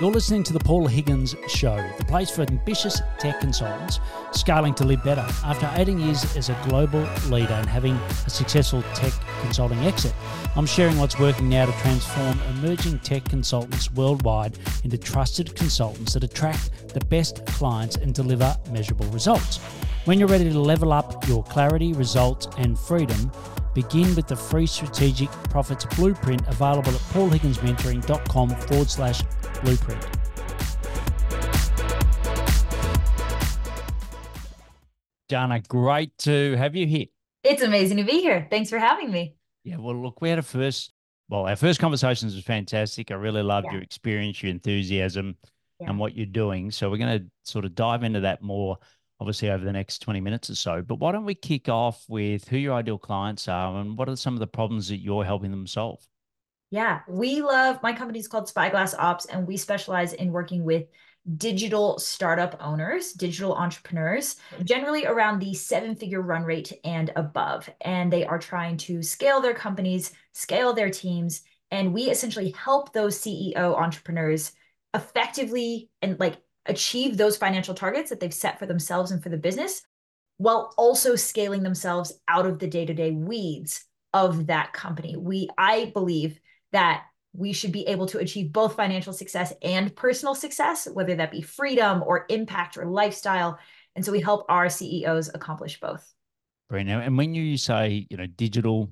You're listening to the Paul Higgins Show, the place for ambitious tech consultants scaling to live better. After 18 years as a global leader and having a successful tech consulting exit, I'm sharing what's working now to transform emerging tech consultants worldwide into trusted consultants that attract the best clients and deliver measurable results. When you're ready to level up your clarity, results, and freedom, Begin with the free strategic profits blueprint available at paulhigginsmentoring.com forward slash blueprint. Jhana, great to have you here. It's amazing to be here. Thanks for having me. Yeah, well, look, we had a first, well, our first conversations was fantastic. I really loved yeah. your experience, your enthusiasm, yeah. and what you're doing. So we're going to sort of dive into that more obviously over the next 20 minutes or so. But why don't we kick off with who your ideal clients are and what are some of the problems that you're helping them solve? Yeah, we love my company is called Spyglass Ops, and we specialize in working with digital startup owners, digital entrepreneurs, generally around the seven figure run rate and above. And they are trying to scale their companies, scale their teams. And we essentially help those CEO entrepreneurs effectively and like achieve those financial targets that they've set for themselves and for the business while also scaling themselves out of the day-to-day weeds of that company. We I believe that we should be able to achieve both financial success and personal success, whether that be freedom or impact or lifestyle. And so we help our CEOs accomplish both. Right now, and when you say, you know, digital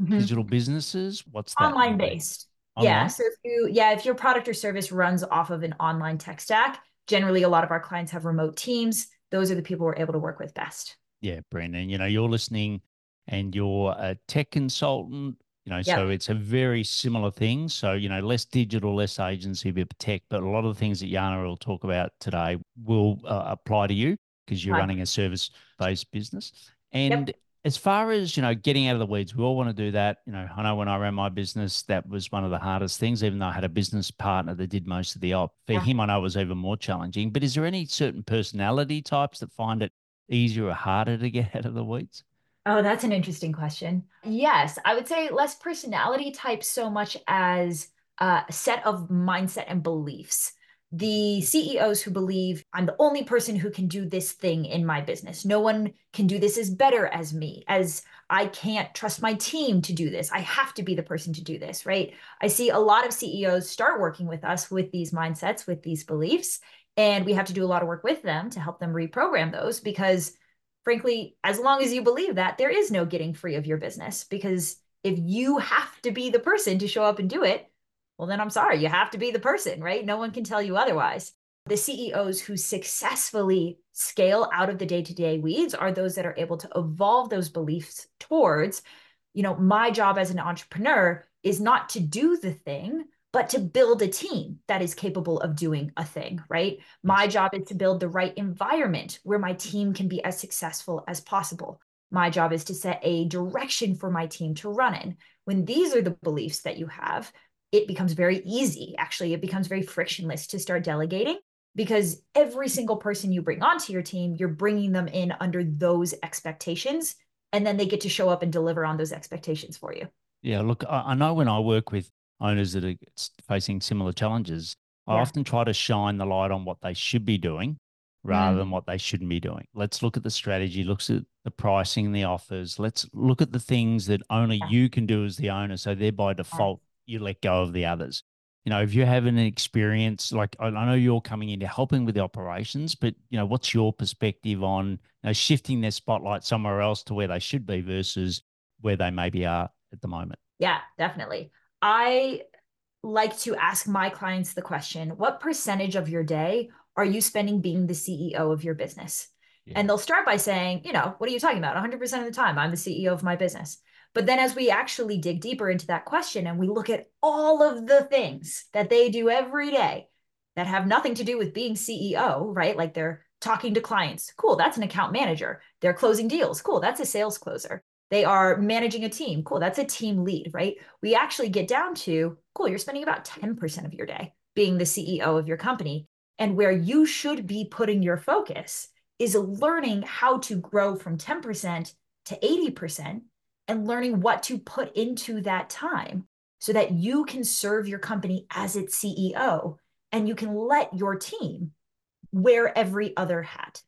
mm-hmm. digital businesses, what's that? Online based. Online? Yeah. So if you yeah, if your product or service runs off of an online tech stack, generally a lot of our clients have remote teams. Those are the people we're able to work with best. Yeah brandon you know you're listening and you're a tech consultant you know yep. so it's a very similar thing. So you know less digital less agency bit tech but a lot of the things that Jhana will talk about today will uh, apply to you because you're right. running a service based business. And yep as far as you know getting out of the weeds we all want to do that. You know i know when i ran my business that was one of the hardest things even though i had a business partner that did most of the op. For yeah. him i know it was even more challenging but is there any certain personality types that find it easier or harder to get out of the weeds? Oh that's an interesting question. Yes i would say less personality types so much as uh, a set of mindset and beliefs the CEOs who believe I'm the only person who can do this thing in my business. No one can do this as better as me, as I can't trust my team to do this. I have to be the person to do this, right? I see a lot of CEOs start working with us with these mindsets, with these beliefs, and we have to do a lot of work with them to help them reprogram those because frankly, as long as you believe that, there is no getting free of your business because if you have to be the person to show up and do it, well, then I'm sorry, you have to be the person, right? No one can tell you otherwise. The CEOs who successfully scale out of the day to day weeds are those that are able to evolve those beliefs towards, you know, my job as an entrepreneur is not to do the thing, but to build a team that is capable of doing a thing, right? My job is to build the right environment where my team can be as successful as possible. My job is to set a direction for my team to run in. When these are the beliefs that you have, it becomes very easy. Actually, it becomes very frictionless to start delegating because every single person you bring onto your team, you're bringing them in under those expectations. And then they get to show up and deliver on those expectations for you. Yeah. Look, I know when I work with owners that are facing similar challenges, I yeah. often try to shine the light on what they should be doing rather mm. than what they shouldn't be doing. Let's look at the strategy, looks at the pricing, the offers. Let's look at the things that only yeah. you can do as the owner. So they're by default you let go of the others. You know, if you're having an experience, like I know you're coming into helping with the operations, but you know, what's your perspective on you know, shifting their spotlight somewhere else to where they should be versus where they maybe are at the moment? Yeah, definitely. I like to ask my clients the question what percentage of your day are you spending being the CEO of your business? Yeah. And they'll start by saying, you know, what are you talking about? 100% of the time, I'm the CEO of my business. But then as we actually dig deeper into that question and we look at all of the things that they do every day that have nothing to do with being CEO, right? Like they're talking to clients. Cool, that's an account manager. They're closing deals. Cool, that's a sales closer. They are managing a team. Cool, that's a team lead, right? We actually get down to, cool, you're spending about 10% of your day being the CEO of your company. And where you should be putting your focus is learning how to grow from 10% to 80% and learning what to put into that time so that you can serve your company as its CEO and you can let your team wear every other hat.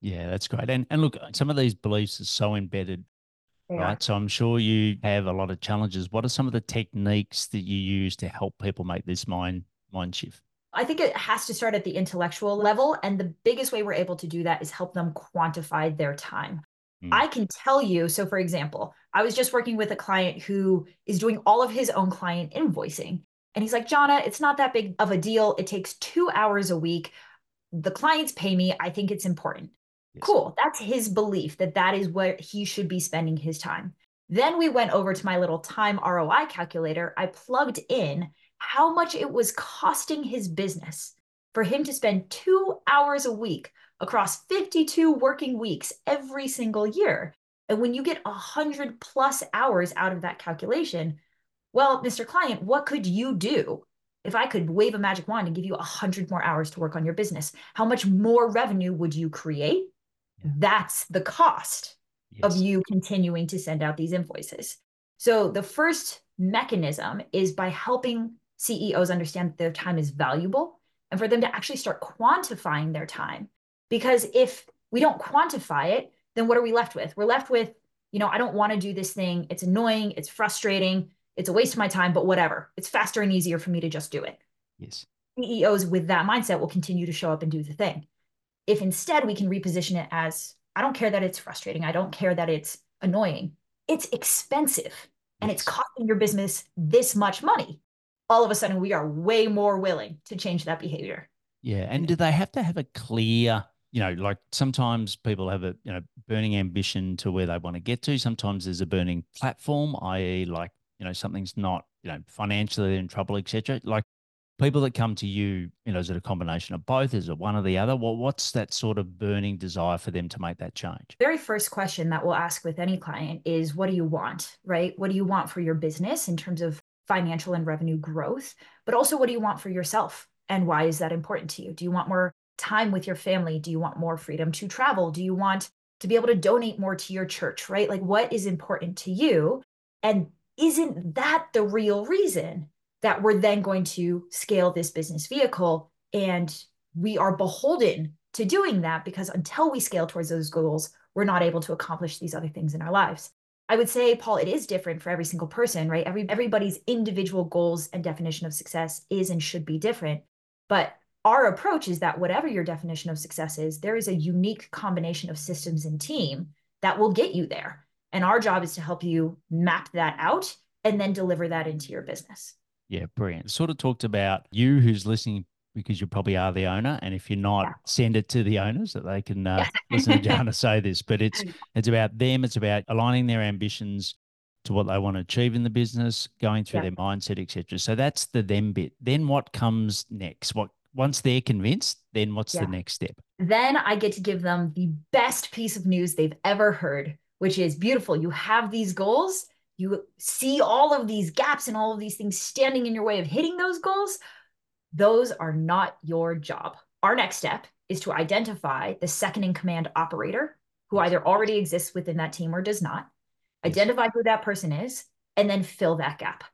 Yeah, that's great. And and look, some of these beliefs are so embedded, they right? So I'm sure you have a lot of challenges. What are some of the techniques that you use to help people make this mind mind shift? I think it has to start at the intellectual level. And the biggest way we're able to do that is help them quantify their time. Mm. I can tell you. So, for example, I was just working with a client who is doing all of his own client invoicing. And he's like, Jhana, it's not that big of a deal. It takes two hours a week. The clients pay me. I think it's important. Yes. Cool. That's his belief that that is where he should be spending his time. Then we went over to my little time ROI calculator. I plugged in how much it was costing his business for him to spend two hours a week across 52 working weeks every single year. And when you get 100 plus hours out of that calculation, well, Mr. Client, what could you do if I could wave a magic wand and give you 100 more hours to work on your business? How much more revenue would you create? Yeah. That's the cost yes. of you continuing to send out these invoices. So the first mechanism is by helping CEOs understand that their time is valuable and for them to actually start quantifying their time. Because if we don't quantify it, then what are we left with? We're left with, you know, I don't want to do this thing. It's annoying. It's frustrating. It's a waste of my time, but whatever. It's faster and easier for me to just do it. Yes. CEOs with that mindset will continue to show up and do the thing. If instead we can reposition it as, I don't care that it's frustrating. I don't care that it's annoying. It's expensive and it's costing your business this much money all of a sudden we are way more willing to change that behavior. Yeah. And do they have to have a clear, you know, like sometimes people have a, you know, burning ambition to where they want to get to. Sometimes there's a burning platform, i.e., like, you know, something's not, you know, financially in trouble, etc. Like people that come to you, you know, is it a combination of both? Is it one or the other? Well, what's that sort of burning desire for them to make that change? Very first question that we'll ask with any client is what do you want, right? What do you want for your business in terms of financial and revenue growth, but also what do you want for yourself? And why is that important to you? Do you want more time with your family? Do you want more freedom to travel? Do you want to be able to donate more to your church, right? Like, what is important to you? And isn't that the real reason that we're then going to scale this business vehicle? And we are beholden to doing that because until we scale towards those goals, we're not able to accomplish these other things in our lives. I would say, Paul, it is different for every single person, right? Every everybody's individual goals and definition of success is and should be different. But our approach is that whatever your definition of success is, there is a unique combination of systems and team that will get you there. And our job is to help you map that out and then deliver that into your business. Yeah, brilliant. Sort of talked about you who's listening because you probably are the owner. And if you're not, yeah. send it to the owners that they can uh, yeah. listen to Jhana say this. But it's it's about them. It's about aligning their ambitions to what they want to achieve in the business, going through yeah. their mindset, etc. So that's the them bit. Then what comes next? What once they're convinced, then what's the next step? Then I get to give them the best piece of news they've ever heard, which is beautiful. You have these goals. You see all of these gaps and all of these things standing in your way of hitting those goals those are not your job. Our next step is to identify the second in command operator who either already exists within that team or does not, identify who that person is, and then fill that gap.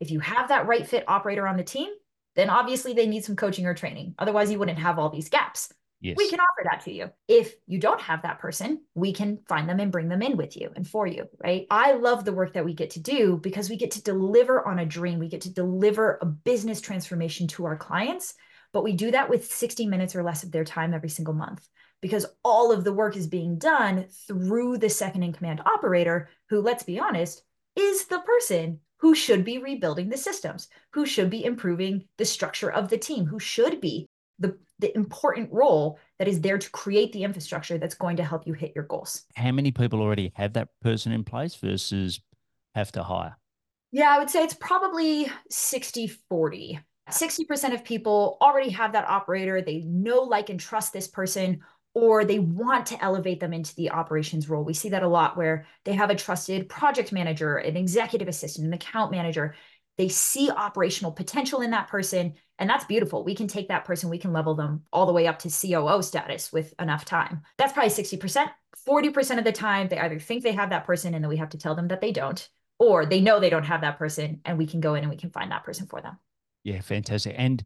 If you have that right fit operator on the team, then obviously they need some coaching or training. Otherwise, you wouldn't have all these gaps. Yes. We can offer that to you. If you don't have that person, we can find them and bring them in with you and for you, right? I love the work that we get to do because we get to deliver on a dream. We get to deliver a business transformation to our clients, but we do that with 60 minutes or less of their time every single month because all of the work is being done through the second in command operator, who, let's be honest, is the person who should be rebuilding the systems, who should be improving the structure of the team, who should be the, the important role that is there to create the infrastructure that's going to help you hit your goals. How many people already have that person in place versus have to hire? Yeah, I would say it's probably 60 40. 60% of people already have that operator. They know, like, and trust this person, or they want to elevate them into the operations role. We see that a lot where they have a trusted project manager, an executive assistant, an account manager. They see operational potential in that person and that's beautiful. We can take that person, we can level them all the way up to COO status with enough time. That's probably 60%. 40% of the time, they either think they have that person and then we have to tell them that they don't, or they know they don't have that person and we can go in and we can find that person for them. Yeah, fantastic. And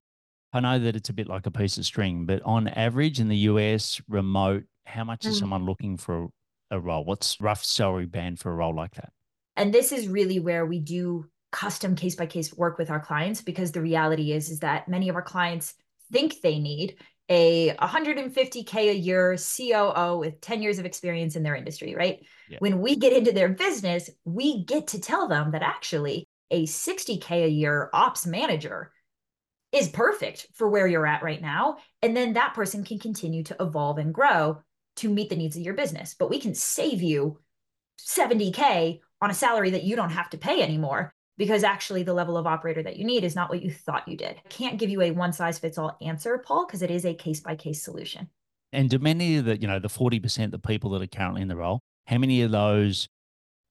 I know that it's a bit like a piece of string, but on average in the US, remote, how much is mm. someone looking for a role? What's rough salary band for a role like that? And this is really where we do custom case by case work with our clients because the reality is is that many of our clients think they need a 150k a year COO with 10 years of experience in their industry, right? Yeah. When we get into their business, we get to tell them that actually a 60k a year ops manager is perfect for where you're at right now and then that person can continue to evolve and grow to meet the needs of your business. But we can save you 70k on a salary that you don't have to pay anymore because actually the level of operator that you need is not what you thought you did. I can't give you a one size fits all answer, Paul, because it is a case by case solution. And do many of the, you know, the 40% of the people that are currently in the role, how many of those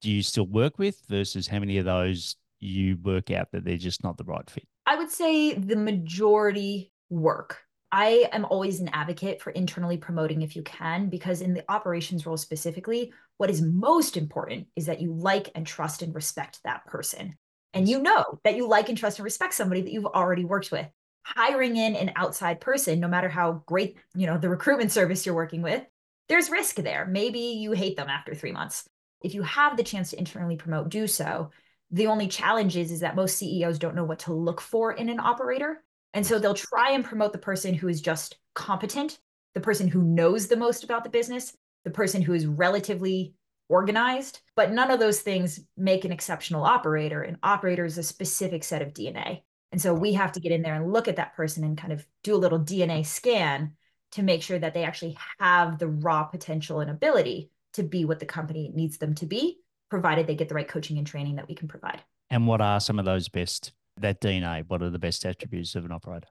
do you still work with versus how many of those you work out that they're just not the right fit? I would say the majority work. I am always an advocate for internally promoting if you can, because in the operations role specifically, what is most important is that you like and trust and respect that person. And you know that you like and trust and respect somebody that you've already worked with. Hiring in an outside person no matter how great you know the recruitment service you're working with there's risk there. Maybe you hate them after 3 months. If you have the chance to internally promote do so the only challenge is, is that most CEOs don't know what to look for in an operator and so they'll try and promote the person who is just competent the person who knows the most about the business the person who is relatively organized, but none of those things make an exceptional operator. An operator is a specific set of DNA. And so we have to get in there and look at that person and kind of do a little DNA scan to make sure that they actually have the raw potential and ability to be what the company needs them to be, provided they get the right coaching and training that we can provide. And what are some of those best, that DNA? What are the best attributes of an operator?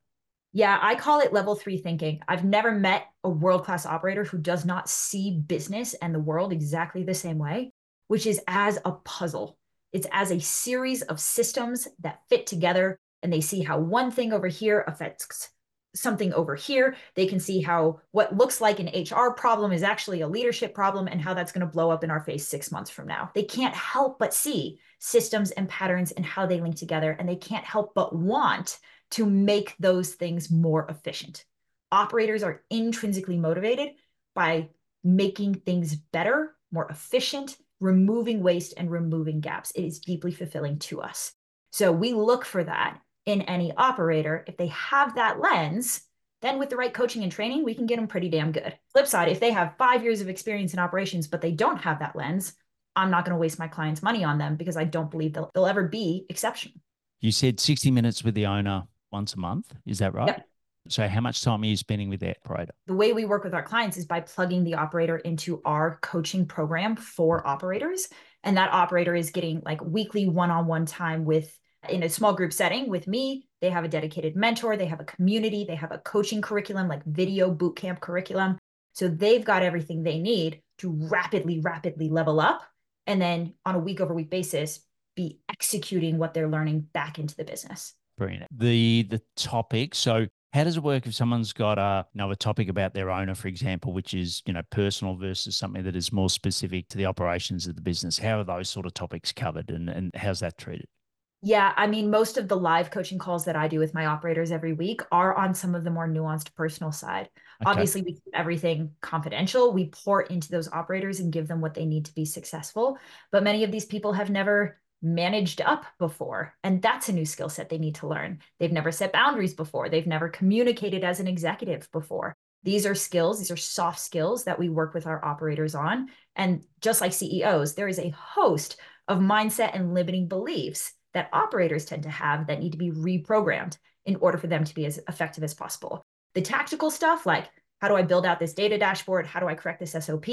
Yeah, I call it level three thinking. I've never met a world class operator who does not see business and the world exactly the same way, which is as a puzzle. It's as a series of systems that fit together, and they see how one thing over here affects something over here. They can see how what looks like an HR problem is actually a leadership problem and how that's going to blow up in our face six months from now. They can't help but see systems and patterns and how they link together, and they can't help but want to make those things more efficient. Operators are intrinsically motivated by making things better, more efficient, removing waste and removing gaps. It is deeply fulfilling to us. So we look for that in any operator. If they have that lens, then with the right coaching and training, we can get them pretty damn good. Flip side, if they have five years of experience in operations, but they don't have that lens, I'm not going to waste my clients' money on them because I don't believe they'll, they'll ever be exceptional. You said 60 minutes with the owner once a month. Is that right? Yep. So, how much time are you spending with that operator? The way we work with our clients is by plugging the operator into our coaching program for operators. And that operator is getting like weekly one on one time with, in a small group setting with me. They have a dedicated mentor, they have a community, they have a coaching curriculum, like video bootcamp curriculum. So, they've got everything they need to rapidly, rapidly level up. And then on a week over week basis, be executing what they're learning back into the business. Brilliant. The the topic. So how does it work if someone's got a topic about their owner, for example, which is you know personal versus something that is more specific to the operations of the business? How are those sort of topics covered, and and how's that treated? Yeah, I mean, most of the live coaching calls that I do with my operators every week are on some of the more nuanced personal side. Okay. Obviously, we keep everything confidential. We pour into those operators and give them what they need to be successful. But many of these people have never managed up before and that's a new skill set they need to learn they've never set boundaries before they've never communicated as an executive before these are skills these are soft skills that we work with our operators on and just like ceos there is a host of mindset and limiting beliefs that operators tend to have that need to be reprogrammed in order for them to be as effective as possible the tactical stuff like how do i build out this data dashboard how do i correct this sop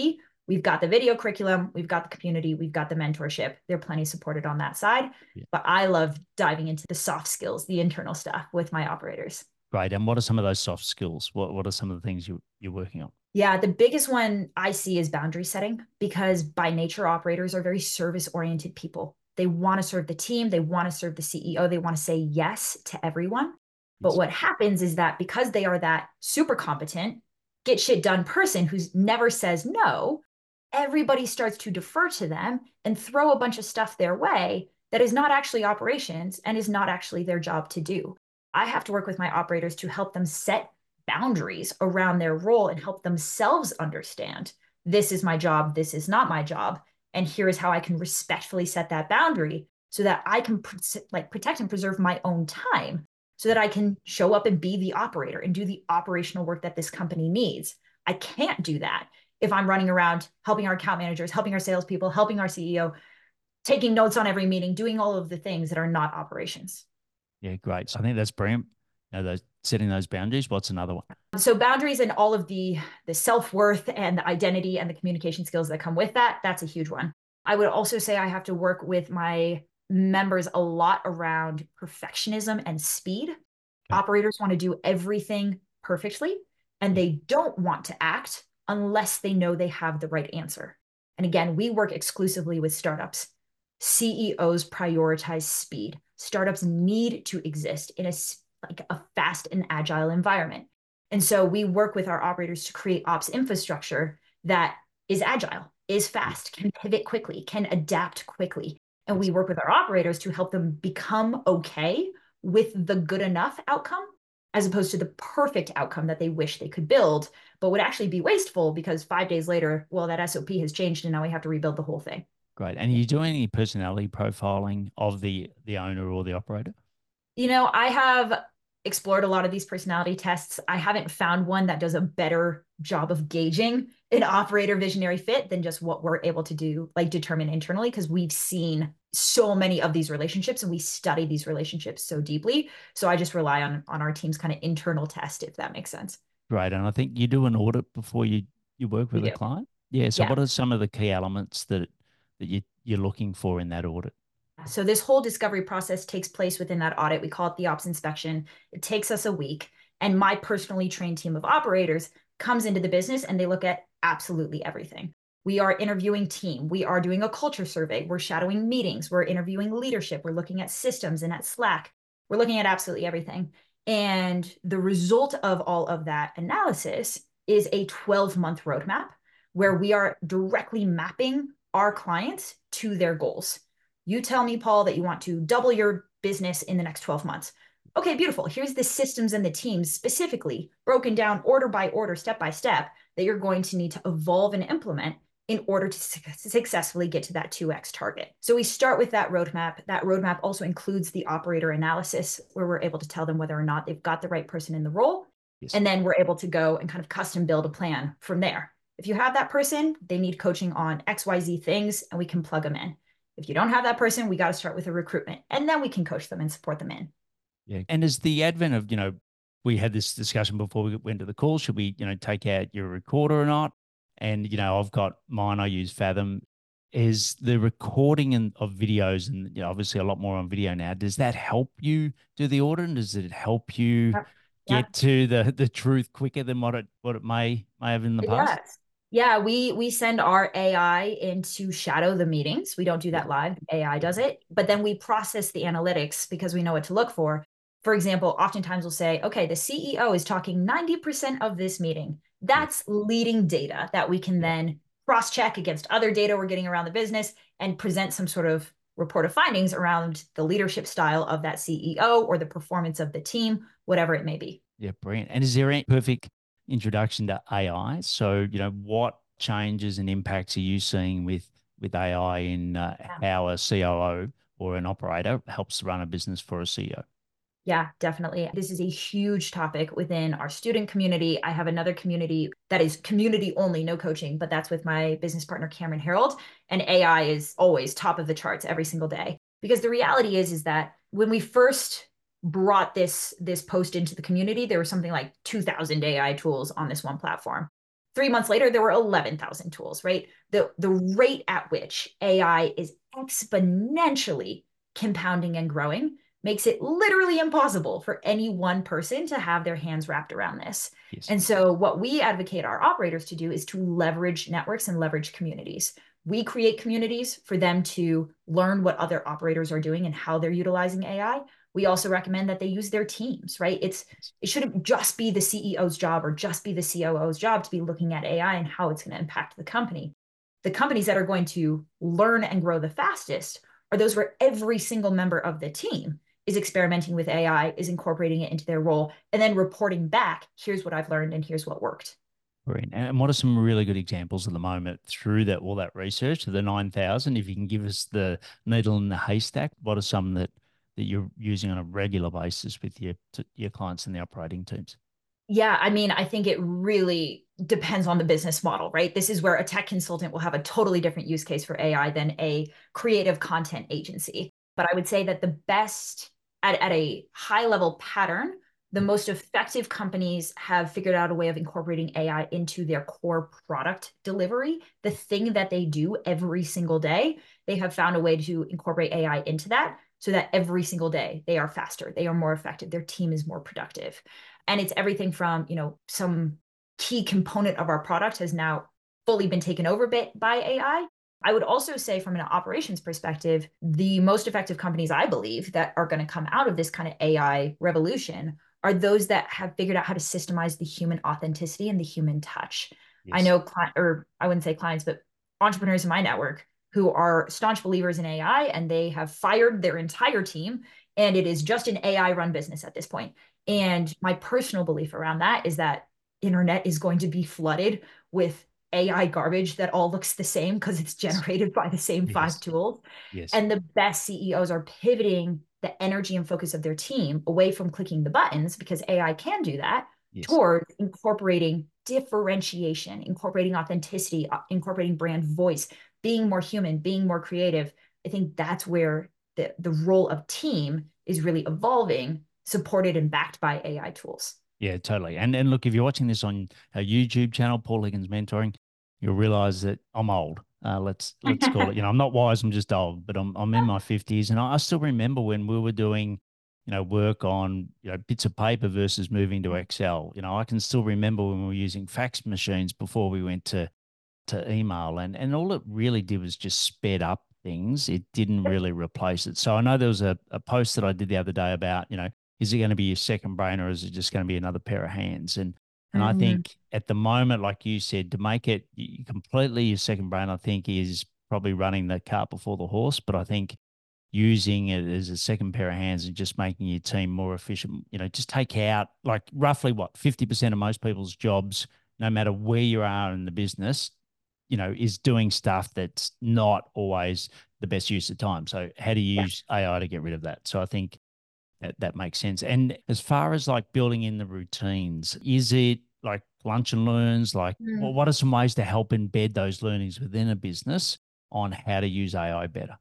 we've got the video curriculum, we've got the community, we've got the mentorship. They're plenty supported on that side. Yeah. But I love diving into the soft skills, the internal stuff with my operators. Right. And what are some of those soft skills? What what are some of the things you you're working on? Yeah, the biggest one I see is boundary setting because by nature operators are very service oriented people. They want to serve the team, they want to serve the CEO, they want to say yes to everyone. But what happens is that because they are that super competent, get shit done person who never says no, everybody starts to defer to them and throw a bunch of stuff their way that is not actually operations and is not actually their job to do. I have to work with my operators to help them set boundaries around their role and help themselves understand this is my job, this is not my job, and here is how I can respectfully set that boundary so that I can like protect and preserve my own time so that I can show up and be the operator and do the operational work that this company needs. I can't do that if I'm running around helping our account managers, helping our salespeople, helping our CEO, taking notes on every meeting, doing all of the things that are not operations. Yeah, great. So I think that's brilliant. You know, those setting those boundaries. What's another one? So boundaries and all of the the self worth and the identity and the communication skills that come with that. That's a huge one. I would also say I have to work with my members a lot around perfectionism and speed. Okay. Operators want to do everything perfectly and they don't want to act unless they know they have the right answer. And again, we work exclusively with startups. CEOs prioritize speed. Startups need to exist in a like a fast and agile environment. And so we work with our operators to create ops infrastructure that is agile, is fast, can pivot quickly, can adapt quickly. And we work with our operators to help them become okay with the good enough outcome as opposed to the perfect outcome that they wish they could build, but would actually be wasteful because five days later, well, that SOP has changed and now we have to rebuild the whole thing. Great. And are you doing any personality profiling of the the owner or the operator? You know, I have explored a lot of these personality tests. I haven't found one that does a better job of gauging an operator visionary fit than just what we're able to do, like determine internally, because we've seen so many of these relationships and we study these relationships so deeply. So I just rely on on our team's kind of internal test, if that makes sense. Right. And I think you do an audit before you you work with we a do. client. Yeah. So yeah. what are some of the key elements that that you, you're looking for in that audit? So this whole discovery process takes place within that audit. We call it the ops inspection. It takes us a week. And my personally trained team of operators comes into the business and they look at absolutely everything. We are interviewing team. We are doing a culture survey. We're shadowing meetings. We're interviewing leadership. We're looking at systems and at Slack. We're looking at absolutely everything. And the result of all of that analysis is a 12 month roadmap where we are directly mapping our clients to their goals. You tell me, Paul, that you want to double your business in the next 12 months. Okay, beautiful. Here's the systems and the teams specifically broken down order by order, step by step, that you're going to need to evolve and implement in order to su- successfully get to that 2x target. So we start with that roadmap. That roadmap also includes the operator analysis, where we're able to tell them whether or not they've got the right person in the role. Yes. And then we're able to go and kind of custom build a plan from there. If you have that person, they need coaching on XYZ things, and we can plug them in. If you don't have that person, we got to start with a recruitment, and then we can coach them and support them in. Yeah. And as the advent of, you know, we had this discussion before we went to the call. Should we, you know, take out your recorder or not? And, you know, I've got mine, I use Fathom. Is the recording of videos and you know, obviously a lot more on video now, does that help you do the audit? And does it help you yeah. get to the the truth quicker than what it what it may may have in the past? Yes. Yeah, we we send our AI into shadow the meetings. We don't do that live. AI does it, but then we process the analytics because we know what to look for. For example, oftentimes we'll say, okay, the CEO is talking 90% of this meeting. That's leading data that we can then cross check against other data we're getting around the business and present some sort of report of findings around the leadership style of that CEO or the performance of the team, whatever it may be. Yeah, brilliant. And is there any perfect introduction to AI. So, you know, what changes and impacts are you seeing with with AI in uh, how a COO or an operator helps run a business for a CEO? Yeah, definitely. This is a huge topic within our student community. I have another community that is community only, no coaching, but that's with my business partner Cameron Herold. And AI is always top of the charts every single day. Because the reality is, is that when we first brought this this post into the community. There were something like 2000 ai tools on this one platform. Three months later there were 11000 tools right? The the rate at which ai is exponentially compounding and growing makes it literally impossible for any one person to have their hands wrapped around this. Yes. and so what we advocate our operators to do is to leverage networks and leverage communities. We create communities for them to learn what other operators are doing and how they're utilizing ai we also recommend that they use their teams right it's it shouldn't just be the ceo's job or just be the coo's job to be looking at ai and how it's going to impact the company the companies that are going to learn and grow the fastest are those where every single member of the team is experimenting with AI, is incorporating it into their role, and then reporting back, here's what I've learned and here's what worked. Great. And what are some really good examples at the moment through that all that research, the 9,000? If you can give us the needle in the haystack, what are some that, that you're using on a regular basis with your, your clients and the operating teams? Yeah, I mean, I think it really depends on the business model, right? This is where a tech consultant will have a totally different use case for AI than a creative content agency. But I would say that the best at, at a high level pattern, the mm. most effective companies have figured out a way of incorporating AI into their core product delivery. The thing that they do every single day, they have found a way to incorporate AI into that so that every single day they are faster, they are more effective, their team is more productive. And it's everything from, you know, some key component of our product has now fully been taken over by AI. I would also say, from an operations perspective, the most effective companies I believe that are going to come out of this kind of AI revolution are those that have figured out how to systemize the human authenticity and the human touch. Yes. I know, or I wouldn't say clients, but entrepreneurs in my network who are staunch believers in AI and they have fired their entire team and it is just an AI run business at this point. And my personal belief around that is that internet is going to be flooded with AI garbage that all looks the same because it's generated by the same yes. five tools. Yes. And the best CEOs are pivoting the energy and focus of their team away from clicking the buttons because AI can do that yes. towards incorporating differentiation, incorporating authenticity, uh, incorporating brand voice, being more human, being more creative. I think that's where the, the role of team is really evolving supported and backed by AI tools. Yeah, totally. And and look, if you're watching this on a YouTube channel, Paul Higgins Mentoring, you'll realize that I'm old. Uh, let's let's call it. You know, I'm not wise. I'm just old, but I'm I'm in my fifties, and I, I still remember when we were doing, you know, work on you know bits of paper versus moving to Excel. You know, I can still remember when we were using fax machines before we went to to email, and and all it really did was just sped up things. It didn't really replace it. So I know there was a, a post that I did the other day about you know is it going to be your second brain or is it just going to be another pair of hands? And and mm-hmm. I think at the moment, like you said, to make it completely your second brain, I think is probably running the cart before the horse. But I think using it as a second pair of hands and just making your team more efficient, you know, just take out like roughly what 50% of most people's jobs, no matter where you are in the business, you know, is doing stuff that's not always the best use of time. So how do you use yeah. AI to get rid of that? So I think that, that makes sense. And as far as like building in the routines, is it like lunch and learns? Like, mm. well, what are some ways to help embed those learnings within a business on how to use AI better?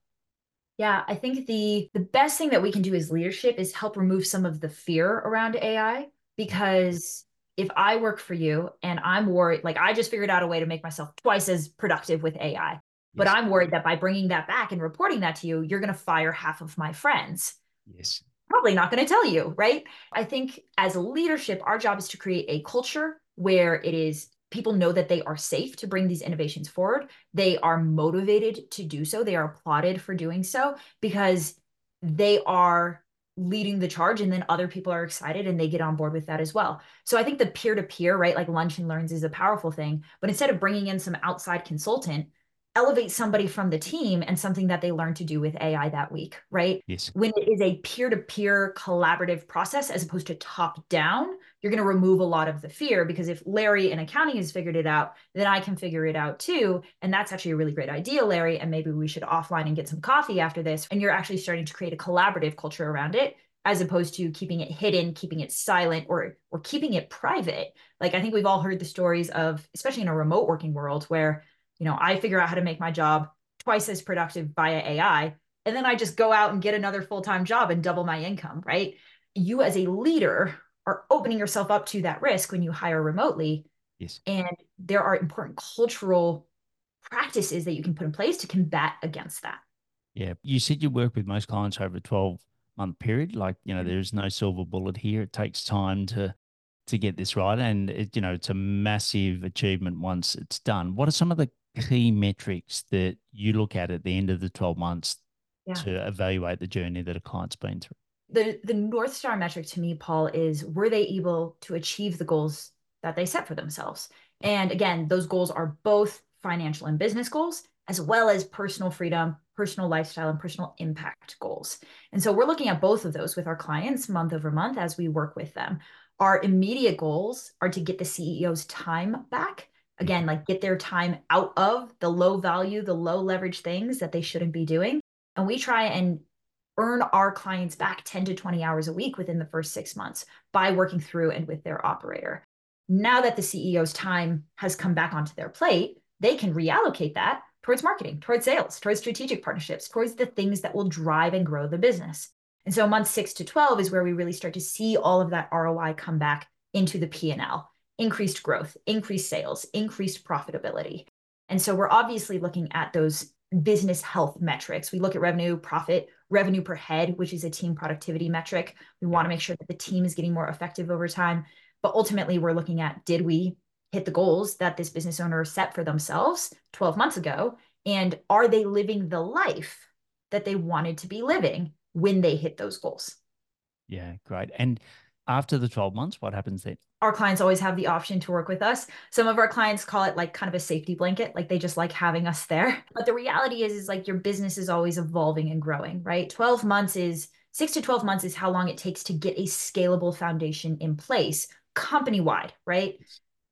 Yeah, I think the the best thing that we can do as leadership is help remove some of the fear around AI because if I work for you and I'm worried, like I just figured out a way to make myself twice as productive with AI, yes. but I'm worried that by bringing that back and reporting that to you, you're going to fire half of my friends. Yes probably not going to tell you, right? I think as a leadership, our job is to create a culture where it is people know that they are safe to bring these innovations forward. They are motivated to do so. They are applauded for doing so because they are leading the charge and then other people are excited and they get on board with that as well. So I think the peer to peer, right, like lunch and learns is a powerful thing, but instead of bringing in some outside consultant, elevate somebody from the team and something that they learn to do with AI that week, right? Yes. When it is a peer to peer collaborative process as opposed to top down, you're going to remove a lot of the fear because if Larry in accounting has figured it out, then I can figure it out too. And that's actually a really great idea, Larry. And maybe we should offline and get some coffee after this. And you're actually starting to create a collaborative culture around it as opposed to keeping it hidden, keeping it silent, or or keeping it private. Like I think we've all heard the stories of, especially in a remote working world, where you know, I figure out how to make my job twice as productive via AI. And then I just go out and get another full time job and double my income, right? You as a leader are opening yourself up to that risk when you hire remotely. Yes. And there are important cultural practices that you can put in place to combat against that. Yeah. You said you work with most clients over a 12 month period. Like, you know, mm-hmm. there's no silver bullet here. It takes time to to get this right. And it, you know, it's a massive achievement once it's done. What are some of the key metrics that you look at at the end of the 12 months yeah. to evaluate the journey that a client's been through? The, the North Star metric to me, Paul, is were they able to achieve the goals that they set for themselves? And again, those goals are both financial and business goals, as well as personal freedom, personal lifestyle and personal impact goals. And so we're looking at both of those with our clients month over month as we work with them. Our immediate goals are to get the CEO's time back. Again, like get their time out of the low value, the low leverage things that they shouldn't be doing. And we try and earn our clients back 10 to 20 hours a week within the first six months by working through and with their operator. Now that the CEO's time has come back onto their plate, they can reallocate that towards marketing, towards sales, towards strategic partnerships, towards the things that will drive and grow the business. And so month 6 to 12 is where we really start to see all of that ROI come back into the P&L. Increased growth, increased sales, increased profitability. And so we're obviously looking at those business health metrics. We look at revenue, profit, revenue per head, which is a team productivity metric. We want to make sure that the team is getting more effective over time. But ultimately, we're looking at did we hit the goals that this business owner set for themselves 12 months ago? And are they living the life that they wanted to be living when they hit those goals? Yeah, great. And after the 12 months, what happens then? Our clients always have the option to work with us. Some of our clients call it like kind of a safety blanket, like they just like having us there. But the reality is, is like your business is always evolving and growing, right? 12 months is six to 12 months is how long it takes to get a scalable foundation in place company wide, right?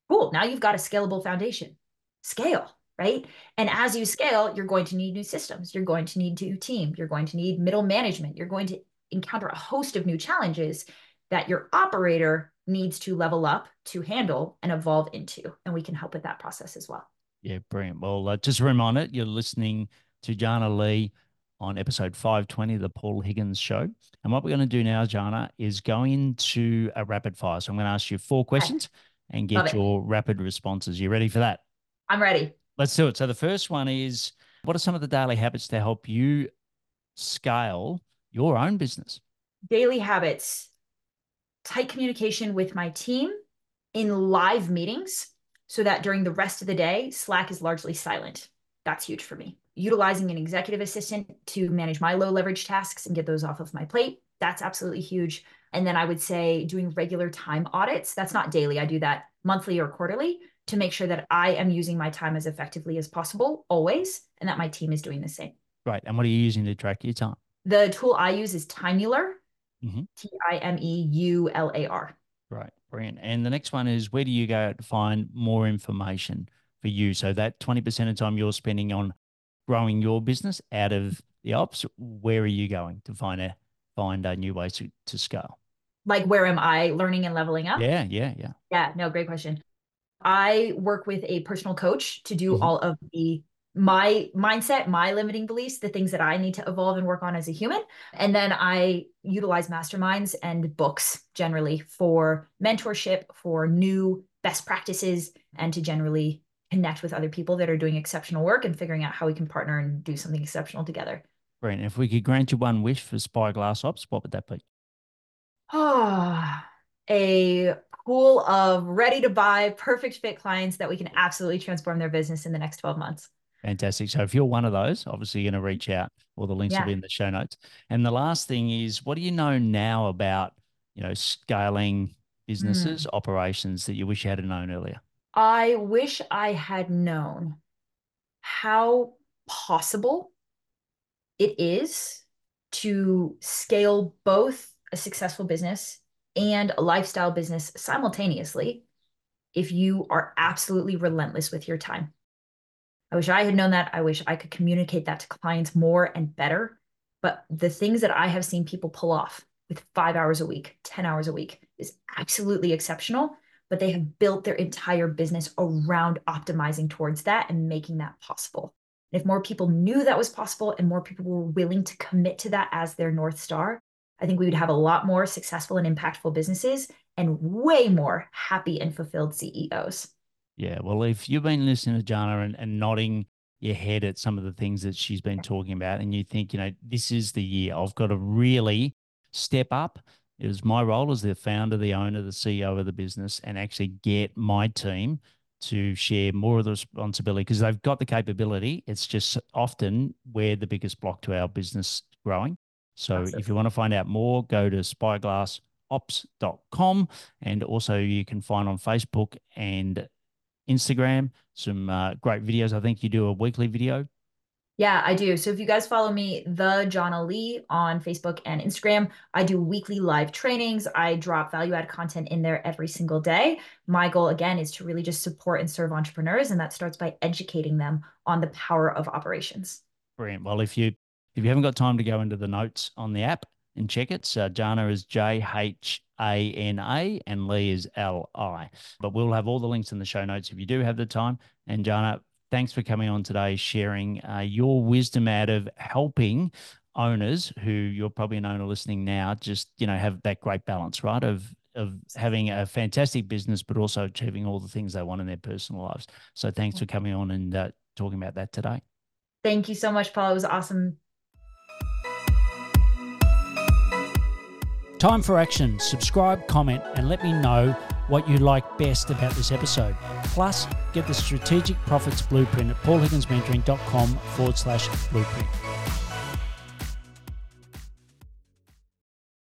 Cool. Now you've got a scalable foundation. Scale, right? And as you scale, you're going to need new systems. You're going to need new team. You're going to need middle management. You're going to encounter a host of new challenges that your operator needs to level up to handle and evolve into. And we can help with that process as well. Yeah, brilliant. Well, uh, just a reminder, you're listening to Jhana Li on episode 520 of the Paul Higgins Show. And what we're going to do now, Jhana, is go into a rapid fire. So I'm going to ask you four questions and get your rapid responses. You ready for that? I'm ready. Let's do it. So the first one is what are some of the daily habits to help you scale your own business? Daily habits, tight communication with my team in live meetings so that during the rest of the day, Slack is largely silent. That's huge for me utilizing an executive assistant to manage my low leverage tasks and get those off of my plate. That's absolutely huge. And then I would say doing regular time audits. That's not daily. I do that monthly or quarterly to make sure that I am using my time as effectively as possible always and that my team is doing the same. Right. And what are you using to track your time? The tool I use is Timeular, mm-hmm. T I M E U L A R. Right. Brilliant. And the next one is where do you go to find more information for you? So that 20% of time you're spending on growing your business out of the ops, where are you going to find a find a new ways to, to scale? Like where am I learning and leveling up? Yeah, yeah, yeah. Yeah, no, great question. I work with a personal coach to do mm-hmm. all of the my mindset, my limiting beliefs, the things that I need to evolve and work on as a human. And then I utilize masterminds and books generally for mentorship, for new best practices, and to generally connect with other people that are doing exceptional work and figuring out how we can partner and do something exceptional together. Great. If we could grant you one wish for Spyglass Ops, what would that be? Ah, a pool of ready to buy, perfect fit clients that we can absolutely transform their business in the next 12 months. Fantastic. So if you're one of those, obviously you're going to reach out. All the links yeah. will be in the show notes. And the last thing is, what do you know now about, you know, scaling businesses, mm. operations that you wish you had known earlier? I wish I had known how possible it is to scale both a successful business and a lifestyle business simultaneously if you are absolutely relentless with your time. I wish I had known that. I wish I could communicate that to clients more and better. But the things that I have seen people pull off with five hours a week, 10 hours a week is absolutely exceptional but they have built their entire business around optimizing towards that and making that possible. And if more people knew that was possible and more people were willing to commit to that as their North Star, I think we would have a lot more successful and impactful businesses and way more happy and fulfilled CEOs. Yeah. Well, if you've been listening to Jhana and, and nodding your head at some of the things that she's been talking about, and you think, you know, this is the year I've got to really step up it was my role as the founder, the owner, the CEO of the business, and actually get my team to share more of the responsibility because they've got the capability. It's just often we're the biggest block to our business growing. So Absolutely. if you want to find out more, go to spyglassops.com. And also you can find on Facebook and Instagram some uh, great videos. I think you do a weekly video Yeah, I do. So if you guys follow me, the Jhana Li on Facebook and Instagram, I do weekly live trainings. I drop value add content in there every single day. My goal, again, is to really just support and serve entrepreneurs. And that starts by educating them on the power of operations. Brilliant. Well, if you if you haven't got time to go into the notes on the app and check it, uh, Jhana is J H A N A and Li is L I. But we'll have all the links in the show notes if you do have the time. And Jhana, thanks for coming on today, sharing uh, your wisdom out of helping owners who you're probably an owner listening now, just you know have that great balance, right? Of of having a fantastic business, but also achieving all the things they want in their personal lives. So thanks for coming on and uh, talking about that today. Thank you so much, Paul. It was awesome. Time for action. Subscribe, comment, and let me know what you like best about this episode. Plus, get the Strategic Profits Blueprint at paulhigginsmentoring.com forward slash blueprint.